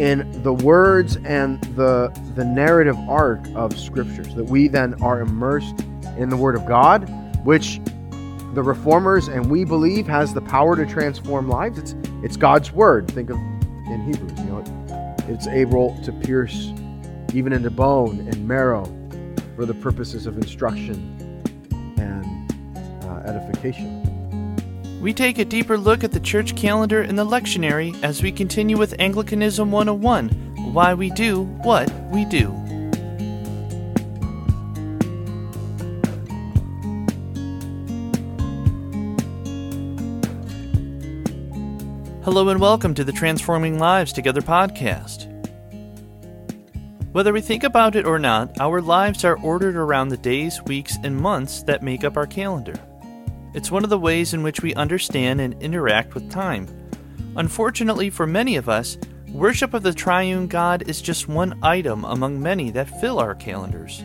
in the words and the the narrative arc of scriptures that we then are immersed in the word of God which the reformers and we believe has the power to transform lives. It's it's God's word. Think of in Hebrews you know it's able to pierce even into bone and marrow for the purposes of instruction and uh, edification we take a deeper look at the church calendar and the lectionary as we continue with Anglicanism 101 Why We Do What We Do. Hello and welcome to the Transforming Lives Together podcast. Whether we think about it or not, our lives are ordered around the days, weeks, and months that make up our calendar. It's one of the ways in which we understand and interact with time. Unfortunately, for many of us, worship of the triune God is just one item among many that fill our calendars.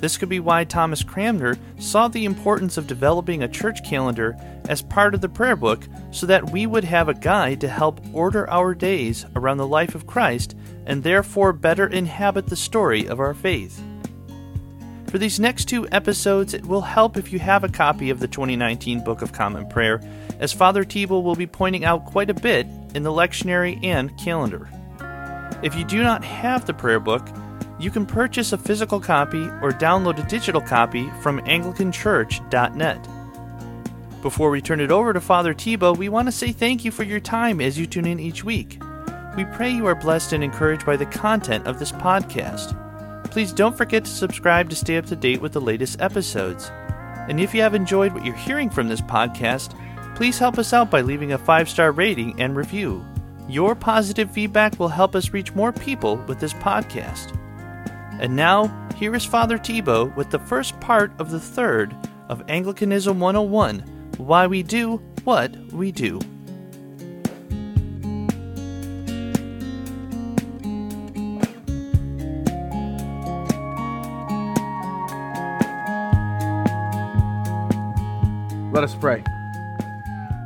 This could be why Thomas Cranmer saw the importance of developing a church calendar as part of the prayer book so that we would have a guide to help order our days around the life of Christ and therefore better inhabit the story of our faith. For these next two episodes, it will help if you have a copy of the 2019 Book of Common Prayer, as Father Thibault will be pointing out quite a bit in the lectionary and calendar. If you do not have the prayer book, you can purchase a physical copy or download a digital copy from AnglicanChurch.net. Before we turn it over to Father Thibault, we want to say thank you for your time as you tune in each week. We pray you are blessed and encouraged by the content of this podcast. Please don't forget to subscribe to stay up to date with the latest episodes. And if you have enjoyed what you're hearing from this podcast, please help us out by leaving a five star rating and review. Your positive feedback will help us reach more people with this podcast. And now, here is Father Thibault with the first part of the third of Anglicanism 101 Why We Do What We Do. Let us pray.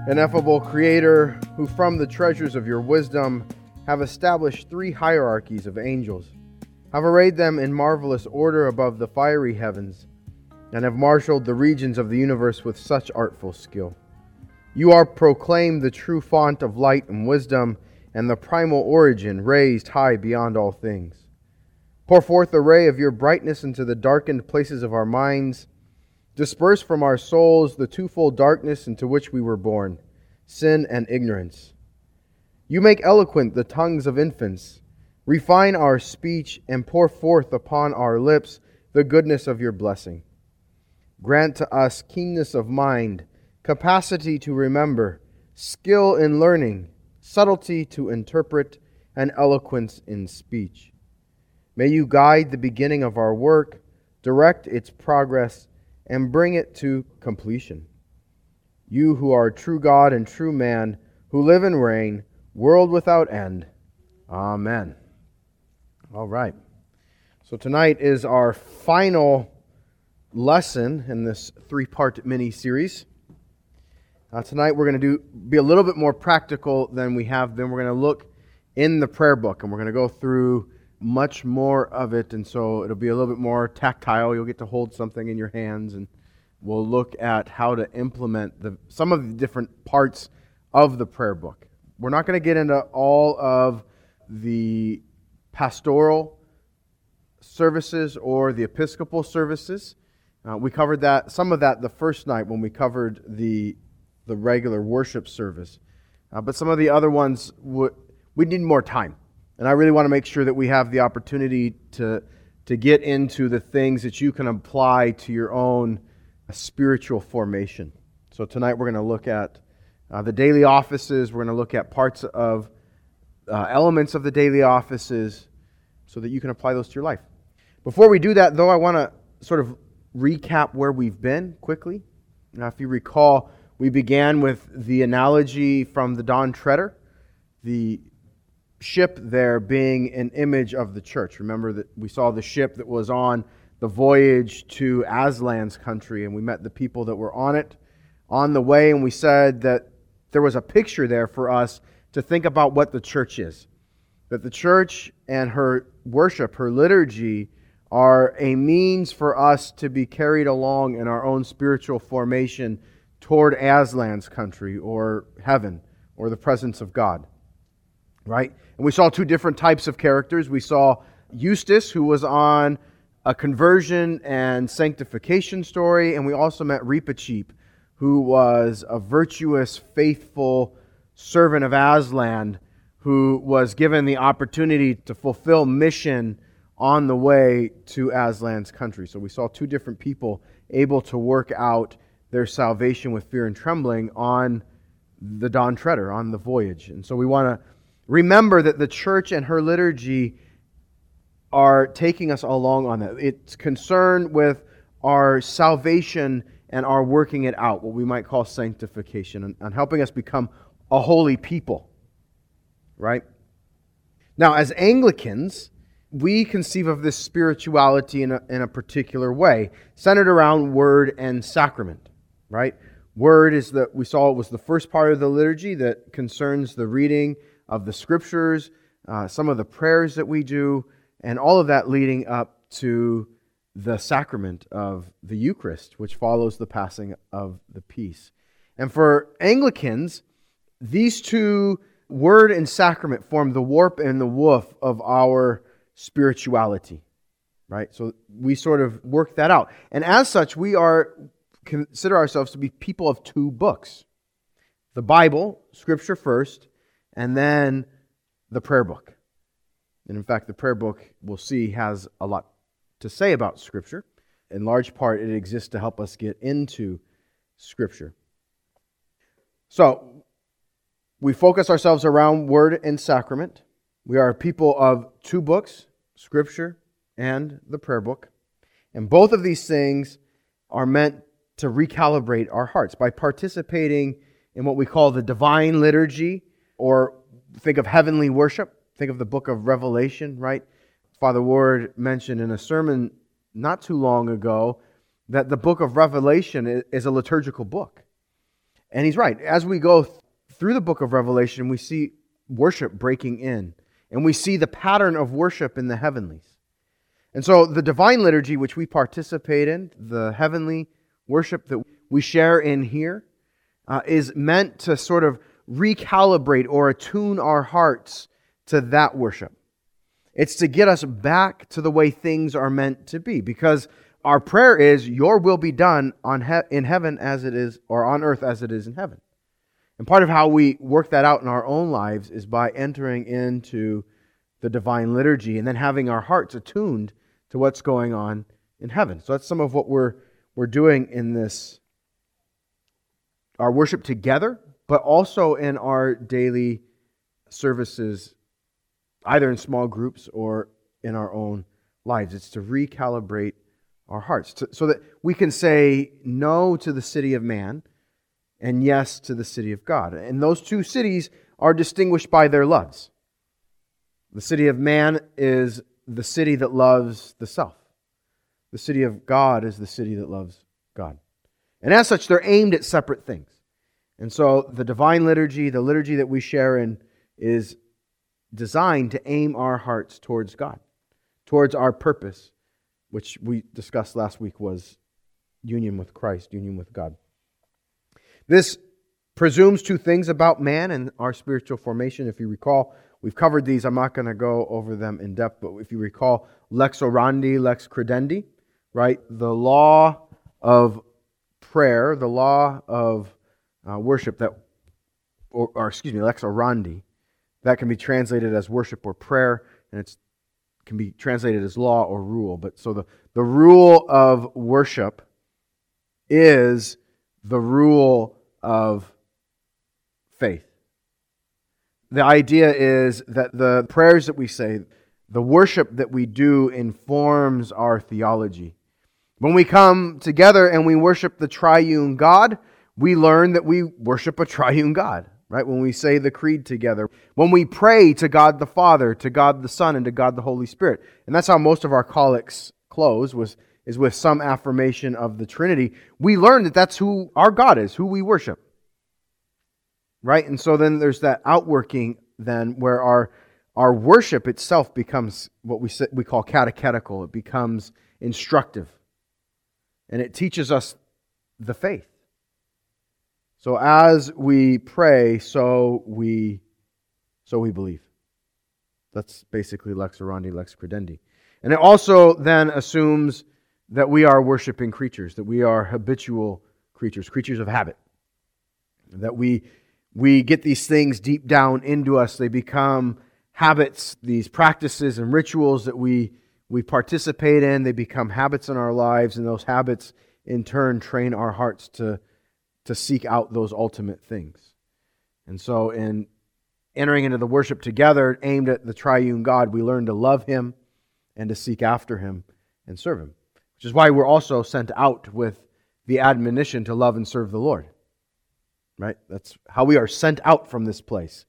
Ineffable Creator, who from the treasures of your wisdom have established three hierarchies of angels, have arrayed them in marvelous order above the fiery heavens, and have marshaled the regions of the universe with such artful skill. You are proclaimed the true font of light and wisdom, and the primal origin raised high beyond all things. Pour forth a ray of your brightness into the darkened places of our minds Disperse from our souls the twofold darkness into which we were born sin and ignorance. You make eloquent the tongues of infants, refine our speech, and pour forth upon our lips the goodness of your blessing. Grant to us keenness of mind, capacity to remember, skill in learning, subtlety to interpret, and eloquence in speech. May you guide the beginning of our work, direct its progress, and bring it to completion. You who are true God and true man, who live and reign, world without end. Amen. All right. So tonight is our final lesson in this three part mini series. Uh, tonight we're going to do be a little bit more practical than we have been. We're going to look in the prayer book and we're going to go through much more of it, and so it'll be a little bit more tactile. You'll get to hold something in your hands, and we'll look at how to implement the, some of the different parts of the prayer book. We're not going to get into all of the pastoral services or the episcopal services. Uh, we covered that some of that the first night when we covered the the regular worship service, uh, but some of the other ones would we need more time. And I really want to make sure that we have the opportunity to, to get into the things that you can apply to your own spiritual formation. So tonight we're going to look at uh, the daily offices. We're going to look at parts of uh, elements of the daily offices so that you can apply those to your life. Before we do that, though, I want to sort of recap where we've been quickly. Now, if you recall, we began with the analogy from the Dawn Treader, the ship there being an image of the church. Remember that we saw the ship that was on the voyage to Aslan's country, and we met the people that were on it on the way, and we said that there was a picture there for us to think about what the church is. that the church and her worship, her liturgy, are a means for us to be carried along in our own spiritual formation toward Aslan's country or heaven or the presence of God. Right? And we saw two different types of characters. We saw Eustace, who was on a conversion and sanctification story, and we also met Reepicheep, who was a virtuous, faithful servant of Aslan who was given the opportunity to fulfill mission on the way to Aslan's country. So we saw two different people able to work out their salvation with fear and trembling on the Dawn Treader, on the voyage. And so we want to remember that the church and her liturgy are taking us along on that. It's concerned with our salvation and our working it out, what we might call sanctification, and, and helping us become a holy people right? Now, as Anglicans, we conceive of this spirituality in a, in a particular way, centered around word and sacrament, right? Word is that we saw it was the first part of the liturgy that concerns the reading of the scriptures, uh, some of the prayers that we do, and all of that leading up to the sacrament of the Eucharist, which follows the passing of the peace. And for Anglicans, these two word and sacrament form the warp and the woof of our spirituality. Right? So we sort of work that out. And as such, we are consider ourselves to be people of two books. The Bible, scripture first, and then the prayer book. And in fact, the prayer book, we'll see, has a lot to say about scripture. In large part, it exists to help us get into scripture. So, we focus ourselves around word and sacrament. We are people of two books, Scripture and the prayer book. And both of these things are meant to recalibrate our hearts by participating in what we call the divine liturgy, or think of heavenly worship. Think of the book of Revelation, right? Father Ward mentioned in a sermon not too long ago that the book of Revelation is a liturgical book. And he's right. As we go through the book of Revelation, we see worship breaking in, and we see the pattern of worship in the heavenlies. And so, the divine liturgy, which we participate in, the heavenly worship that we share in here, uh, is meant to sort of recalibrate or attune our hearts to that worship. It's to get us back to the way things are meant to be because our prayer is, Your will be done on he- in heaven as it is, or on earth as it is in heaven. And part of how we work that out in our own lives is by entering into the divine liturgy and then having our hearts attuned to what's going on in heaven. So that's some of what we're, we're doing in this, our worship together, but also in our daily services, either in small groups or in our own lives. It's to recalibrate our hearts to, so that we can say no to the city of man and yes to the city of God. And those two cities are distinguished by their loves. The city of man is the city that loves the self. The city of God is the city that loves God. And as such, they're aimed at separate things. And so the divine liturgy, the liturgy that we share in, is designed to aim our hearts towards God, towards our purpose, which we discussed last week was union with Christ, union with God. This presumes two things about man and our spiritual formation. If you recall, we've covered these. I'm not going to go over them in depth, but if you recall, lex orandi, lex credendi, right? The law of prayer, the law of uh, worship that, or, or, excuse me, lex orandi, that can be translated as worship or prayer, and it can be translated as law or rule. But so the, the rule of worship is the rule of faith. The idea is that the prayers that we say, the worship that we do informs our theology. When we come together and we worship the triune God, we learn that we worship a triune God, right? When we say the creed together, when we pray to God the Father, to God the Son, and to God the Holy Spirit. And that's how most of our collects close was is with some affirmation of the Trinity, we learn that that's who our God is, who we worship. Right? And so then there's that outworking then where our our worship itself becomes what we, say, we call catechetical. It becomes instructive. And it teaches us the faith. So as we pray, so we, so we believe. That's basically lex orandi, lex credendi. And it also then assumes that we are worshiping creatures, that we are habitual creatures, creatures of habit. That we, we get these things deep down into us. They become habits, these practices and rituals that we, we participate in. They become habits in our lives, and those habits in turn train our hearts to, to seek out those ultimate things. And so, in entering into the worship together aimed at the triune God, we learn to love Him and to seek after Him and serve Him. Which is why we're also sent out with the admonition to love and serve the Lord. Right? That's how we are sent out from this place.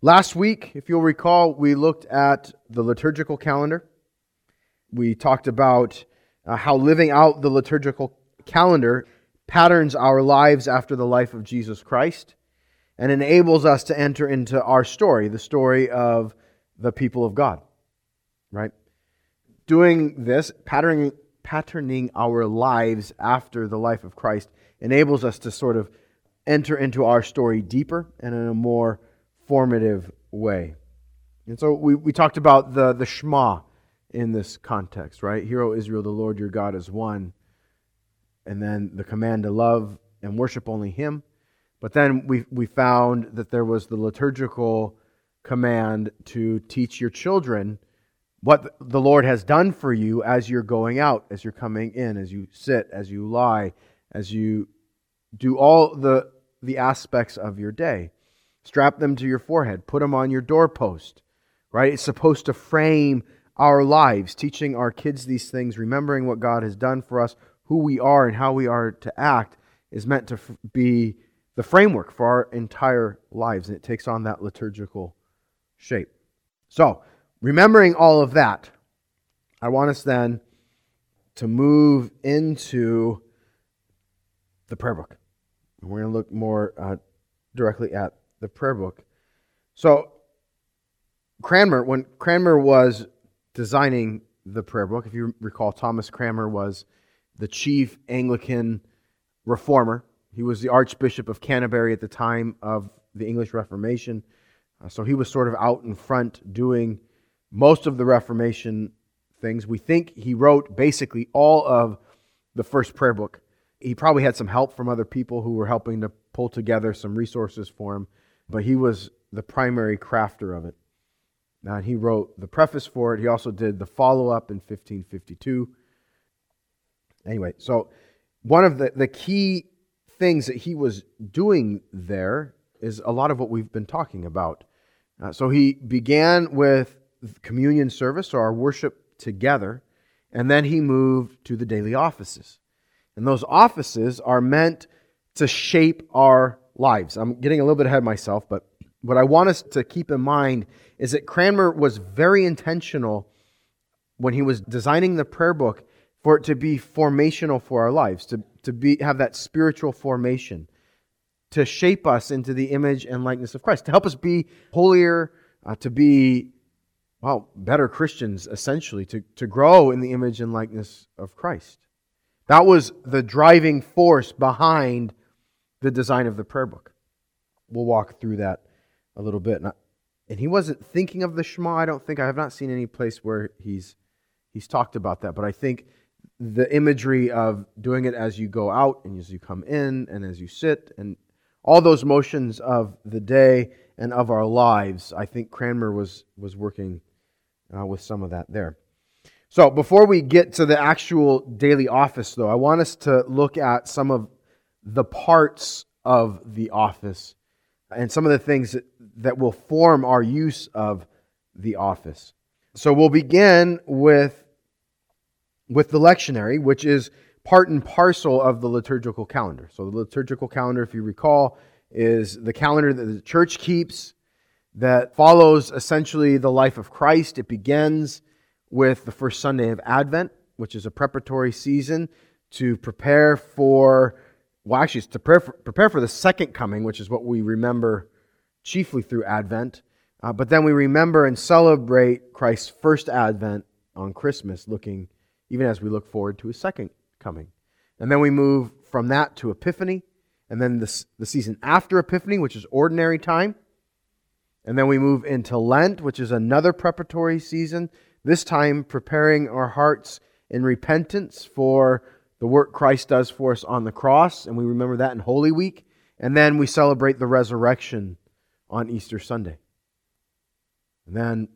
Last week, if you'll recall, we looked at the liturgical calendar. We talked about uh, how living out the liturgical calendar patterns our lives after the life of Jesus Christ and enables us to enter into our story, the story of the people of God. Right? Doing this, patterning, patterning our lives after the life of Christ, enables us to sort of enter into our story deeper and in a more formative way. And so we, we talked about the, the Shema in this context, right? Hear, O Israel, the Lord your God is one. And then the command to love and worship only Him. But then we, we found that there was the liturgical command to teach your children what the Lord has done for you as you're going out, as you're coming in, as you sit, as you lie, as you do all the, the aspects of your day. Strap them to your forehead, put them on your doorpost, right? It's supposed to frame our lives, teaching our kids these things, remembering what God has done for us, who we are, and how we are to act, is meant to be the framework for our entire lives, and it takes on that liturgical shape. So, remembering all of that, I want us then to move into the prayer book. We're going to look more uh, directly at the prayer book. So, Cranmer, when Cranmer was designing the prayer book, if you recall, Thomas Cranmer was the chief Anglican reformer he was the Archbishop of Canterbury at the time of the English Reformation. Uh, so he was sort of out in front doing most of the Reformation things. We think he wrote basically all of the first prayer book. He probably had some help from other people who were helping to pull together some resources for him, but he was the primary crafter of it. And he wrote the preface for it. He also did the follow up in 1552. Anyway, so one of the, the key things that he was doing there is a lot of what we've been talking about. Uh, so he began with communion service, or our worship together, and then he moved to the daily offices. And those offices are meant to shape our lives. I'm getting a little bit ahead of myself, but what I want us to keep in mind is that Cranmer was very intentional when he was designing the prayer book for it to be formational for our lives, to, to be, have that spiritual formation, to shape us into the image and likeness of Christ, to help us be holier, uh, to be, well, better Christians, essentially, to, to grow in the image and likeness of Christ. That was the driving force behind the design of the prayer book. We'll walk through that a little bit. And, I, and he wasn't thinking of the Shema, I don't think. I have not seen any place where he's, he's talked about that. But I think the imagery of doing it as you go out and as you come in and as you sit and all those motions of the day and of our lives. I think Cranmer was, was working uh, with some of that there. So, before we get to the actual daily office, though, I want us to look at some of the parts of the office and some of the things that, that will form our use of the office. So, we'll begin with with the lectionary, which is part and parcel of the liturgical calendar. So, the liturgical calendar, if you recall, is the calendar that the church keeps that follows essentially the life of Christ. It begins with the first Sunday of Advent, which is a preparatory season to prepare for, well, actually, it's to prepare for, prepare for the second coming, which is what we remember chiefly through Advent, Uh, but then we remember and celebrate Christ's first advent on Christmas, looking even as we look forward to his second coming. And then we move from that to Epiphany, and then the, the season after Epiphany, which is ordinary time. And then we move into Lent, which is another preparatory season, this time preparing our hearts in repentance for the work Christ does for us on the cross, and we remember that in Holy Week. And then we celebrate the resurrection on Easter Sunday. And then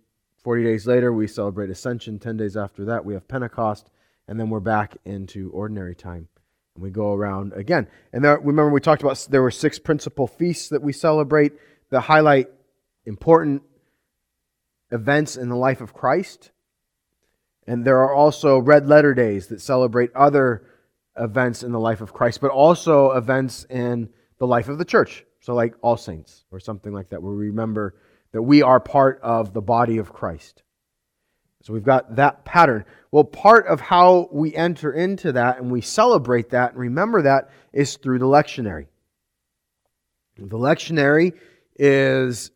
40 days later, we celebrate Ascension. 10 days after that, we have Pentecost. And then we're back into ordinary time. And we go around again. And there, remember, we talked about there were six principal feasts that we celebrate that highlight important events in the life of Christ. And there are also red letter days that celebrate other events in the life of Christ, but also events in the life of the church. So, like All Saints or something like that, where we remember that we are part of the body of Christ. So, we've got that pattern. Well, part of how we enter into that and we celebrate that and remember that is through the lectionary. The lectionary is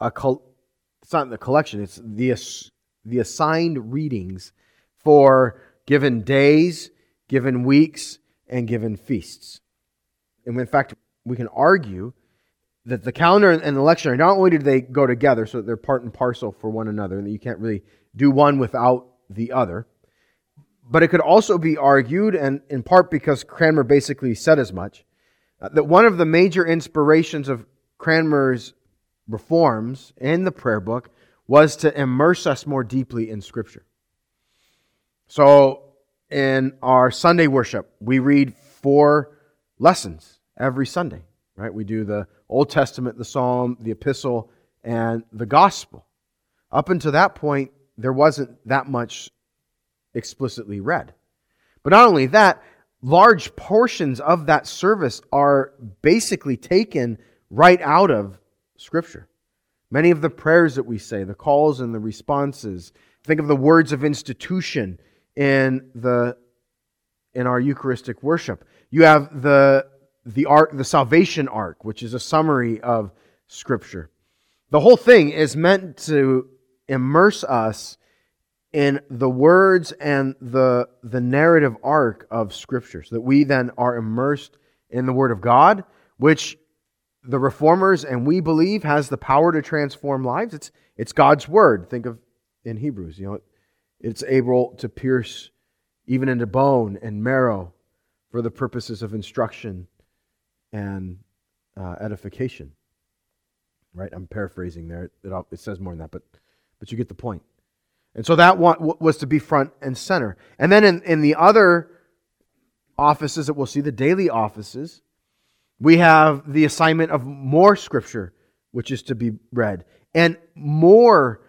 a col- it's not the collection, it's the, the assigned readings for given days given weeks, and given feasts. And in fact, we can argue that the calendar and the lectionary, not only do they go together, so that they're part and parcel for one another, and that you can't really do one without the other, but it could also be argued, and in part because Cranmer basically said as much, uh, that one of the major inspirations of Cranmer's reforms in the prayer book was to immerse us more deeply in Scripture. So in our Sunday worship, we read four lessons every Sunday, right? We do the Old Testament, the Psalm, the Epistle, and the Gospel. Up until that point, there wasn't that much explicitly read. But not only that, large portions of that service are basically taken right out of Scripture. Many of the prayers that we say, the calls and the responses, think of the words of institution in the in our Eucharistic worship. You have the the arc, the salvation arc, which is a summary of Scripture. The whole thing is meant to immerse us in the words and the, the narrative arc of Scripture, so that we then are immersed in the Word of God, which the reformers and we believe has the power to transform lives. It's, it's God's Word. Think of in Hebrews, you know, it's able to pierce even into bone and marrow for the purposes of instruction and uh, edification. Right? I'm paraphrasing there. It, it, says more than that, but, but you get the point. And so that one was to be front and center. And then in, in the other offices that we'll see, the daily offices, we have the assignment of more scripture, which is to be read, and more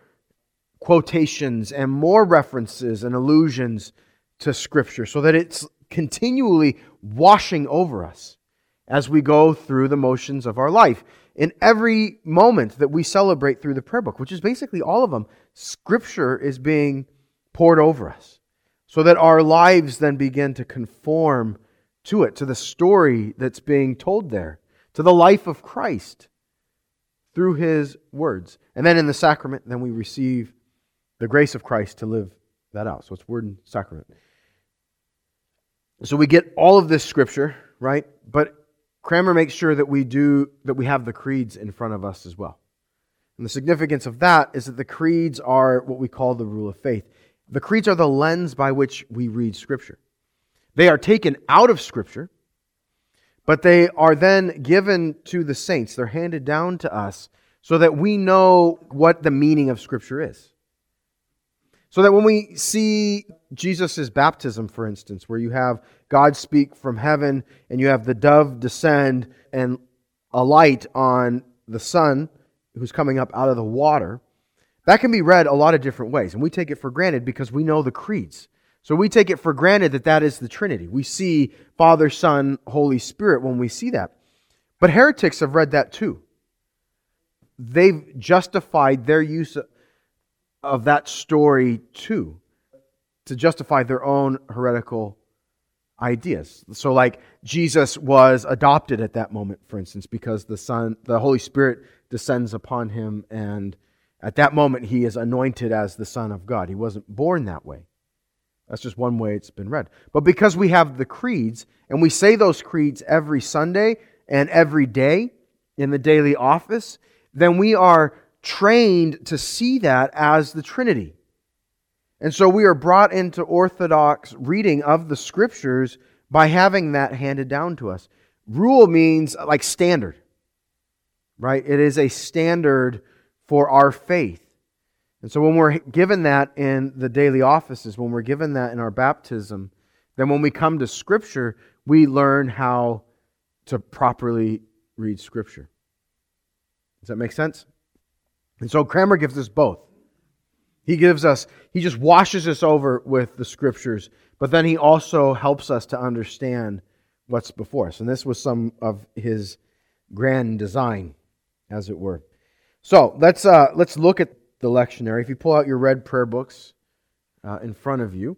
quotations and more references and allusions to Scripture so that it's continually washing over us as we go through the motions of our life. In every moment that we celebrate through the prayer book, which is basically all of them, Scripture is being poured over us so that our lives then begin to conform to it, to the story that's being told there, to the life of Christ through his words. And then in the sacrament, then we receive the grace of Christ to live that out. So it's word and sacrament. So we get all of this scripture, right? But Cranmer makes sure that we do that we have the creeds in front of us as well. And the significance of that is that the creeds are what we call the rule of faith. The creeds are the lens by which we read scripture. They are taken out of scripture, but they are then given to the saints. They're handed down to us so that we know what the meaning of scripture is. So that when we see Jesus' baptism, for instance, where you have God speak from heaven and you have the dove descend and alight on the Son who's coming up out of the water, that can be read a lot of different ways. And we take it for granted because we know the creeds. So we take it for granted that that is the Trinity. We see Father, Son, Holy Spirit when we see that. But heretics have read that too. They've justified their use of that story too to justify their own heretical ideas. So like Jesus was adopted at that moment for instance because the son the Holy Spirit descends upon him and At that moment, he is anointed as the Son of God. He wasn't born that way. That's just one way it's been read. But because we have the creeds, and we say those creeds every Sunday and every day in the daily office, then we are trained to see that as the Trinity. And so we are brought into Orthodox reading of the Scriptures by having that handed down to us. Rule means like standard, right? It is a standard for our faith. And so when we're given that in the daily offices, when we're given that in our baptism, then when we come to Scripture, we learn how to properly read Scripture. Does that make sense? And so Cranmer gives us both. He gives us, he just washes us over with the Scriptures, but then he also helps us to understand what's before us. And this was some of his grand design, as it were. So let's, uh, let's look at the lectionary. If you pull out your red prayer books uh, in front of you,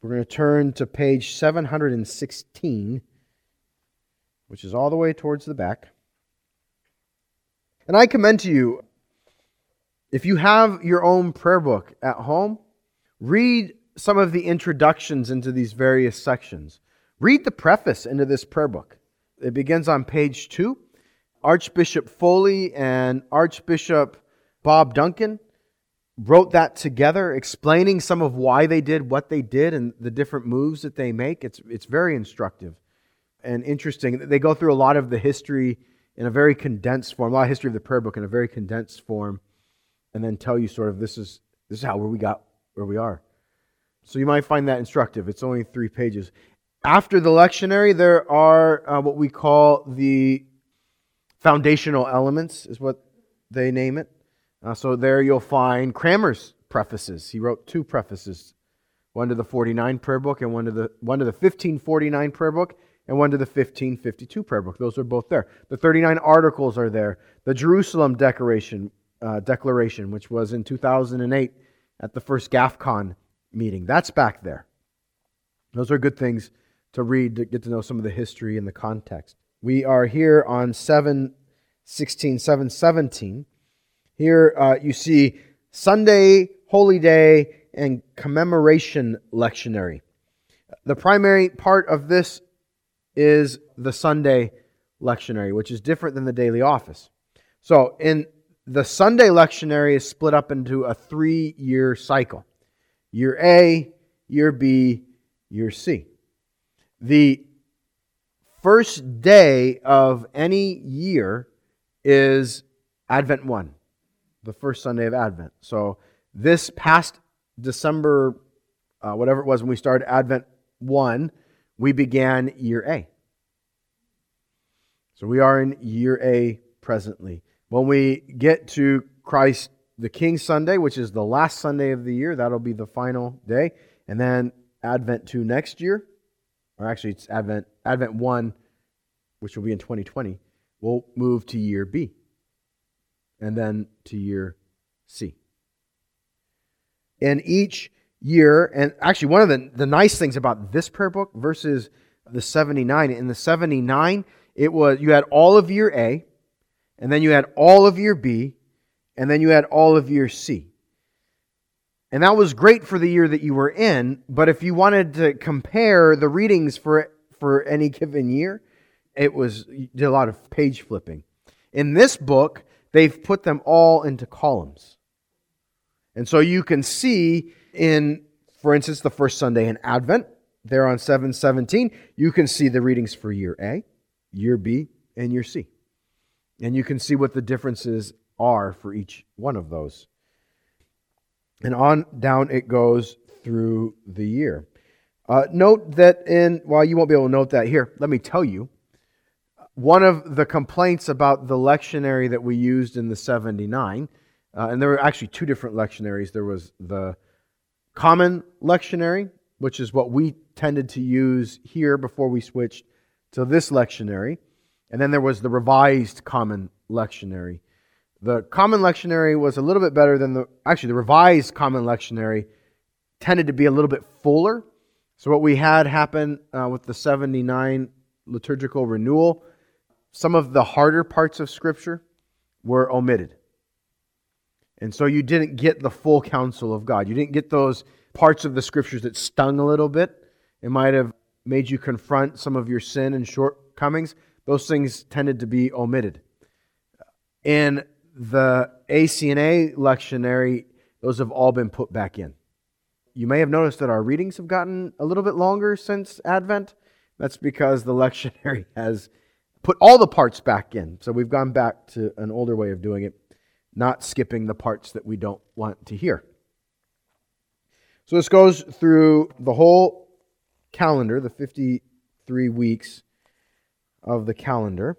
we're going to turn to page 716, which is all the way towards the back. And I commend to you, if you have your own prayer book at home, read some of the introductions into these various sections. Read the preface into this prayer book. It begins on page two Archbishop Foley and Archbishop Bob Duncan wrote that together, explaining some of why they did what they did and the different moves that they make. It's, it's very instructive and interesting. They go through a lot of the history in a very condensed form, a lot of history of the prayer book in a very condensed form, and then tell you sort of this is this is how we got where we are. So you might find that instructive. It's only three pages. After the lectionary, there are uh, what we call the foundational elements, is what they name it. Uh, so there you'll find Cranmer's prefaces. He wrote two prefaces, one to the 49 prayer book and one to the one to the 1549 prayer book and one to the 1552 prayer book. Those are both there. The 39 articles are there. The Jerusalem Declaration, uh, Declaration, which was in 2008 at the first GAFCON meeting, that's back there. Those are good things to read to get to know some of the history and the context. We are here on 716, 717. Here uh, you see Sunday, Holy Day, and Commemoration Lectionary. The primary part of this is the Sunday lectionary, which is different than the daily office. So, in the Sunday lectionary is split up into a three year cycle year A, year B, year C. The first day of any year is Advent 1, the first Sunday of Advent. So this past December, uh, whatever it was when we started Advent 1, we began year A. So we are in year A presently. When we get to Christ the King Sunday, which is the last Sunday of the year, that'll be the final day. And then Advent 2 next year, or actually it's Advent Advent 1, which will be in 2020, we'll move to year B and then to year C. In each year, and actually one of the, the nice things about this prayer book versus the 79, in the 79, it was you had all of year A, and then you had all of year B, and then you had all of year C. And that was great for the year that you were in, but if you wanted to compare the readings for, for any given year, it was did a lot of page flipping. In this book, they've put them all into columns. And so you can see in, for instance, the first Sunday in Advent, there on 717, you can see the readings for year A, year B, and year C. And you can see what the differences are for each one of those. And on down it goes through the year. Uh, note that in, well, you won't be able to note that here. Let me tell you. One of the complaints about the lectionary that we used in the 79, uh, and there were actually two different lectionaries. There was the common lectionary, which is what we tended to use here before we switched to this lectionary. And then there was the revised common lectionary. The Common Lectionary was a little bit better than the, actually, the Revised Common Lectionary tended to be a little bit fuller. So, what we had happen uh, with the 79 liturgical renewal, some of the harder parts of Scripture were omitted. And so you didn't get the full counsel of God. You didn't get those parts of the scriptures that stung a little bit. It might have made you confront some of your sin and shortcomings. Those things tended to be omitted. In the ACNA lectionary, those have all been put back in. You may have noticed that our readings have gotten a little bit longer since Advent. That's because the lectionary has put all the parts back in. So we've gone back to an older way of doing it, not skipping the parts that we don't want to hear. So this goes through the whole calendar, the 53 weeks of the calendar.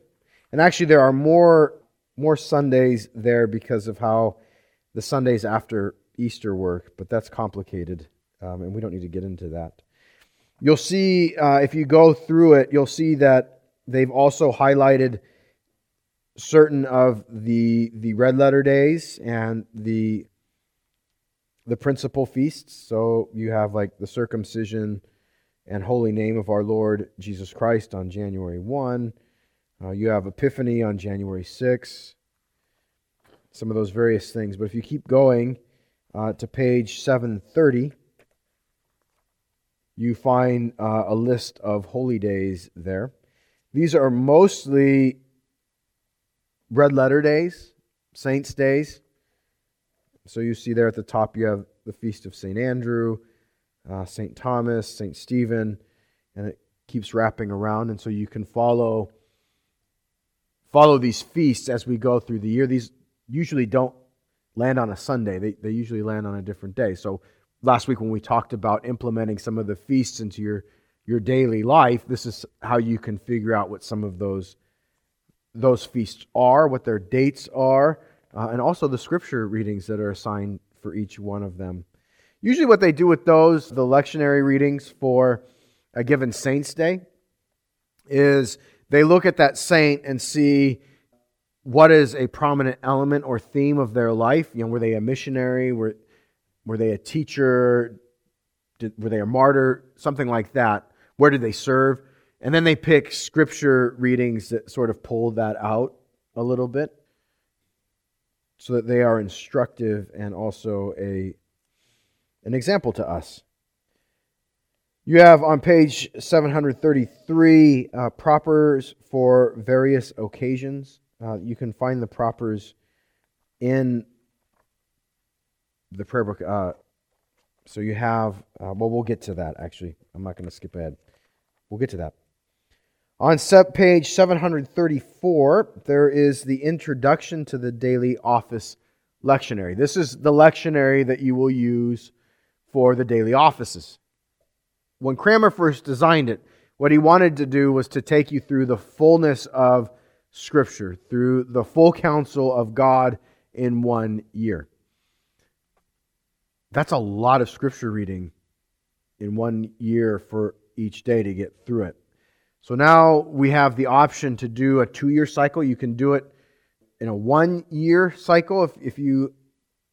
And actually, there are more, more Sundays there because of how the Sundays after Easter work, but that's complicated, um, and we don't need to get into that. You'll see, uh, if you go through it, you'll see that they've also highlighted certain of the the red letter days and the the principal feasts. So you have like the circumcision and holy name of our Lord Jesus Christ on January 1. Uh, you have Epiphany on January 6. Some of those various things. But if you keep going uh, to page 730, you find uh, a list of holy days there. These are mostly red letter days, saints' days. So you see there at the top, you have the Feast of St. Andrew, uh, St. Thomas, St. Stephen, and it keeps wrapping around. And so you can follow follow these feasts as we go through the year. These usually don't land on a Sunday. They, they usually land on a different day. So last week when we talked about implementing some of the feasts into your, your daily life, this is how you can figure out what some of those, those feasts are, what their dates are, uh, and also the scripture readings that are assigned for each one of them. Usually, what they do with those, the lectionary readings for a given saint's day, is they look at that saint and see what is a prominent element or theme of their life. You know, were they a missionary? Were, were they a teacher? Did, were they a martyr? Something like that. Where did they serve? And then they pick scripture readings that sort of pull that out a little bit so that they are instructive and also a, an example to us. You have on page 733 uh, propers for various occasions. Uh, you can find the propers in the prayer book. Uh, so you have, uh, well, we'll get to that actually. I'm not going to skip ahead. We'll get to that. On page 734, there is the introduction to the daily office lectionary. This is the lectionary that you will use for the daily offices. When Cranmer first designed it, what he wanted to do was to take you through the fullness of Scripture, through the full counsel of God in one year. That's a lot of Scripture reading in one year for each day to get through it. So now we have the option to do a two year cycle. You can do it in a one year cycle if, if you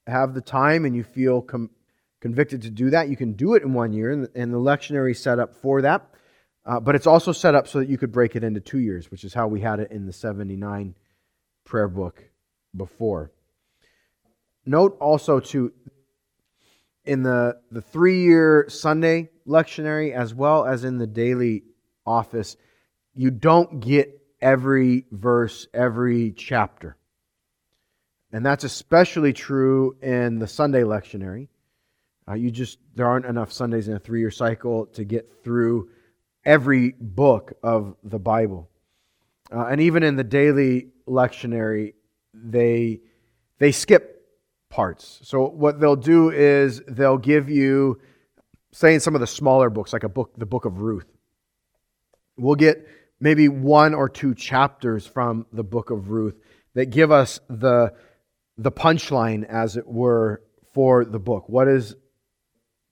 have the time and you feel com- convicted to do that. You can do it in one year, and, the lectionary set up for that. Uh, but it's also set up so that you could break it into two years, which is how we had it in the 79 prayer book before. Note also to in the, the three year Sunday lectionary as well as in the daily office, you don't get every verse, every chapter. And that's especially true in the Sunday lectionary. Uh, you just, there aren't enough Sundays in a three year cycle to get through every book of the Bible. Uh, and even in the daily lectionary, they, they skip parts. So what they'll do is they'll give you, say, in some of the smaller books, like a book, the book of Ruth, We'll get maybe one or two chapters from the book of Ruth that give us the, the punchline, as it were, for the book. What is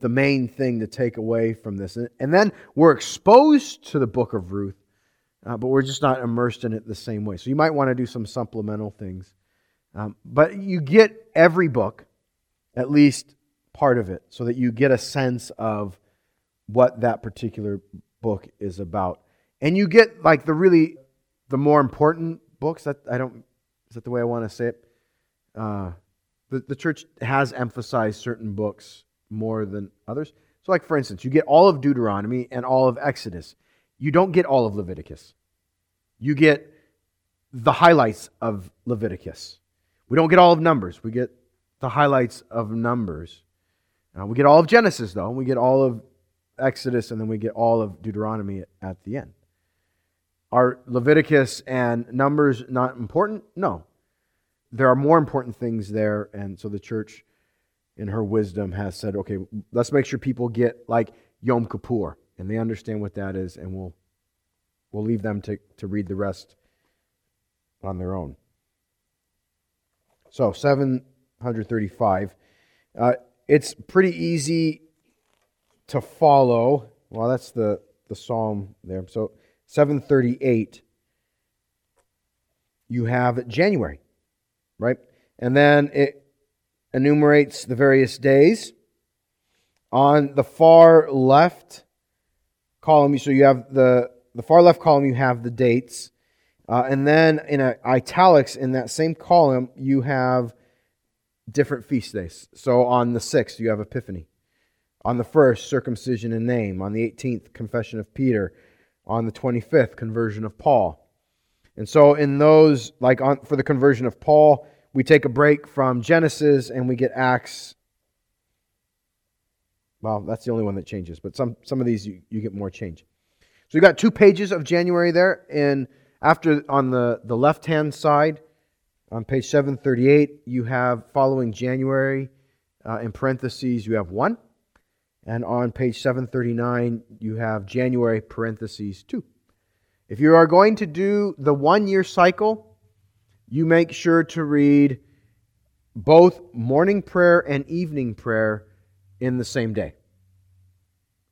the main thing to take away from this? And then we're exposed to the book of Ruth, uh, but we're just not immersed in it the same way. So you might want to do some supplemental things. Um, but you get every book, at least part of it, so that you get a sense of what that particular book is about and you get like the really the more important books that i don't is that the way i want to say it uh, The, the church has emphasized certain books more than others. So, like for instance, you get all of Deuteronomy and all of Exodus. You don't get all of Leviticus. You get the highlights of Leviticus. We don't get all of Numbers. We get the highlights of Numbers. Uh, we get all of Genesis, though. We get all of Exodus, and then we get all of Deuteronomy at the end. Are Leviticus and Numbers not important? No. There are more important things there, and so the church, in her wisdom, has said, okay, let's make sure people get like Yom Kippur, and they understand what that is, and we'll, we'll leave them to, to read the rest on their own. So, 735. Uh, it's pretty easy to follow. Well, that's the, the psalm there. So, 738, you have January, right? And then it enumerates the various days. On the far left column, so you have the, the far left column, you have the dates. Uh, and then in a, italics in that same column, you have different feast days. So on the 6th, you have Epiphany. On the 1st, circumcision in name. On the 18th, confession of Peter. On the 25th, conversion of Paul. And so in those, like on, for the conversion of Paul, we take a break from Genesis and we get Acts. Well, that's the only one that changes, but some, some of these you, you get more change. So you got two pages of January there and after, on the, the left hand side, on page 738, you have following January, uh, in parentheses, you have 1. And on page 739, you have January, parentheses, 2. If you are going to do the one year cycle, you make sure to read both morning prayer and evening prayer in the same day.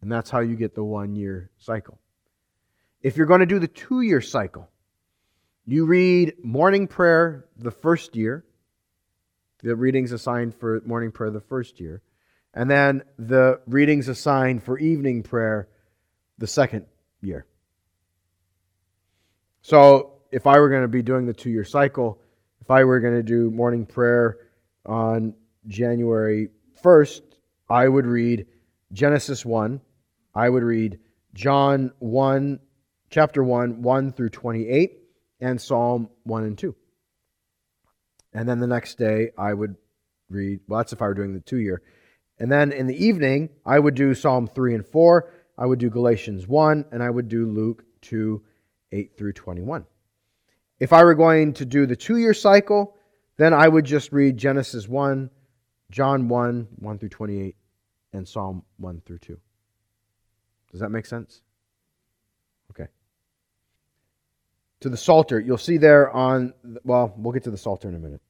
And that's how you get the one year cycle. If you're going to do the two year cycle, you read morning prayer the first year, the readings assigned for morning prayer the first year, and then the readings assigned for evening prayer the second year. So if I were going to be doing the two year cycle, if I were going to do morning prayer on January 1st, I would read Genesis 1, I would read John 1, chapter 1, 1 through 28 and Psalm 1 and 2. And then the next day, I would read, well, that's if I were doing the two year. And then in the evening, I would do Psalm 3 and 4, I would do Galatians 1, and I would do Luke 2, 8 through 21. If I were going to do the two year cycle, then I would just read Genesis 1, John 1, 1 through 28, and Psalm 1 through 2. Does that make sense? Okay to the Psalter. You'll see there on, well, we'll get to the Psalter in a minute.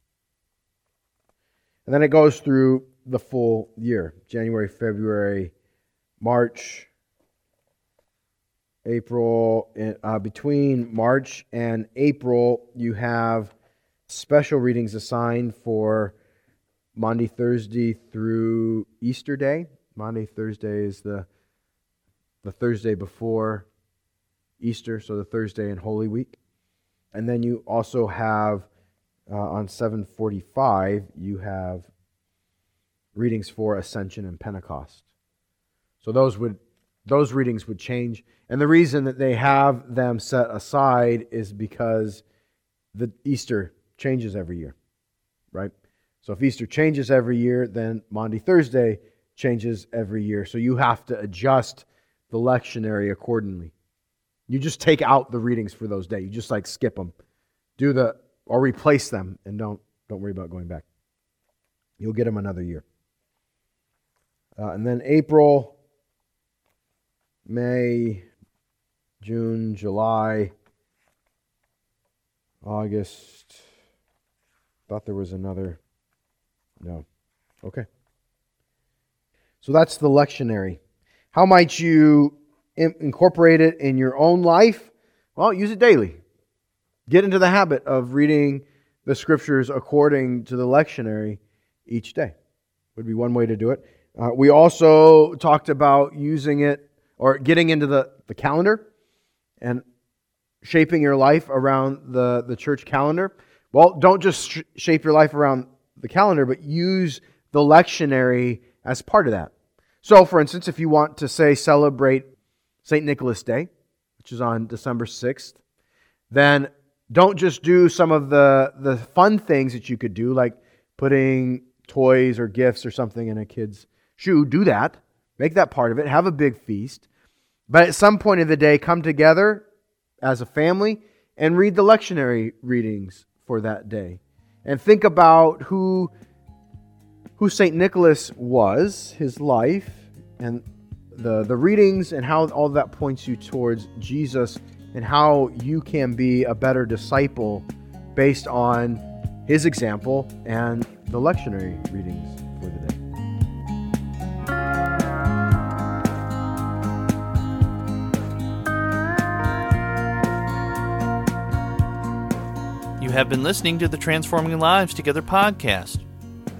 And then it goes through the full year January, February, March, April. Uh, between March and April, you have special readings assigned for Maundy, Thursday through Easter Day. Maundy, Thursday is the, the Thursday before Easter, so the Thursday in Holy Week. And then you also have uh, on 745, you have readings for Ascension and Pentecost. So those would those readings would change. And the reason that they have them set aside is because the Easter changes every year. Right? So if Easter changes every year, then Maundy Thursday changes every year. So you have to adjust the lectionary accordingly. You just take out the readings for those days. You just like skip them. Do the or replace them and don't don't worry about going back. You'll get them another year. Uh, and then April, May, June, July, August. Thought there was another. No. Okay. So that's the lectionary. How might you incorporate it in your own life? Well, use it daily. Get into the habit of reading the scriptures according to the lectionary each day. Would be one way to do it. Uh, we also talked about using it or getting into the, the calendar and shaping your life around the, the church calendar. Well, don't just sh- shape your life around the calendar, but use the lectionary as part of that. So, for instance, if you want to say celebrate St. Nicholas Day, which is on December 6th, then don't just do some of the, the fun things that you could do, like putting toys or gifts or something in a kid's shoe. Do that. Make that part of it. Have a big feast. But at some point of the day, come together as a family and read the lectionary readings for that day. And think about who, who St. Nicholas was, his life, and the, the readings, and how all that points you towards Jesus and how you can be a better disciple based on his example and the lectionary readings for the day. You have been listening to the Transforming Lives Together podcast,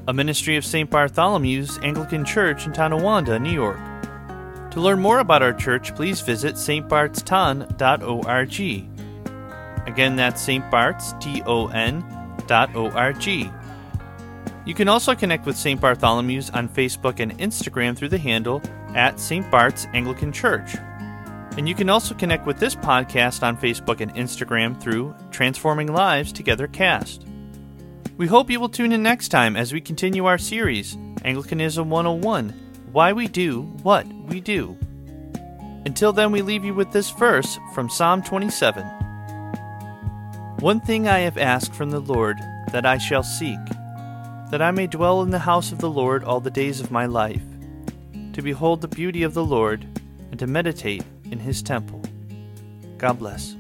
a ministry of St. Bartholomew's Anglican Church in Tonawanda, New York. To learn more about our church, please visit stbartston.org. Again, that's stbarts.ton.org. You can also connect with St. Bartholomew's on Facebook and Instagram through the handle at St. Bart's Anglican Church. And you can also connect with this podcast on Facebook and Instagram through Transforming Lives Together Cast. We hope you will tune in next time as we continue our series, Anglicanism 101 Why We Do What We Do. Until then, we leave you with this verse from Psalm 27 One thing I have asked from the Lord that I shall seek, that I may dwell in the house of the Lord all the days of my life, to behold the beauty of the Lord and to meditate in his temple. God bless.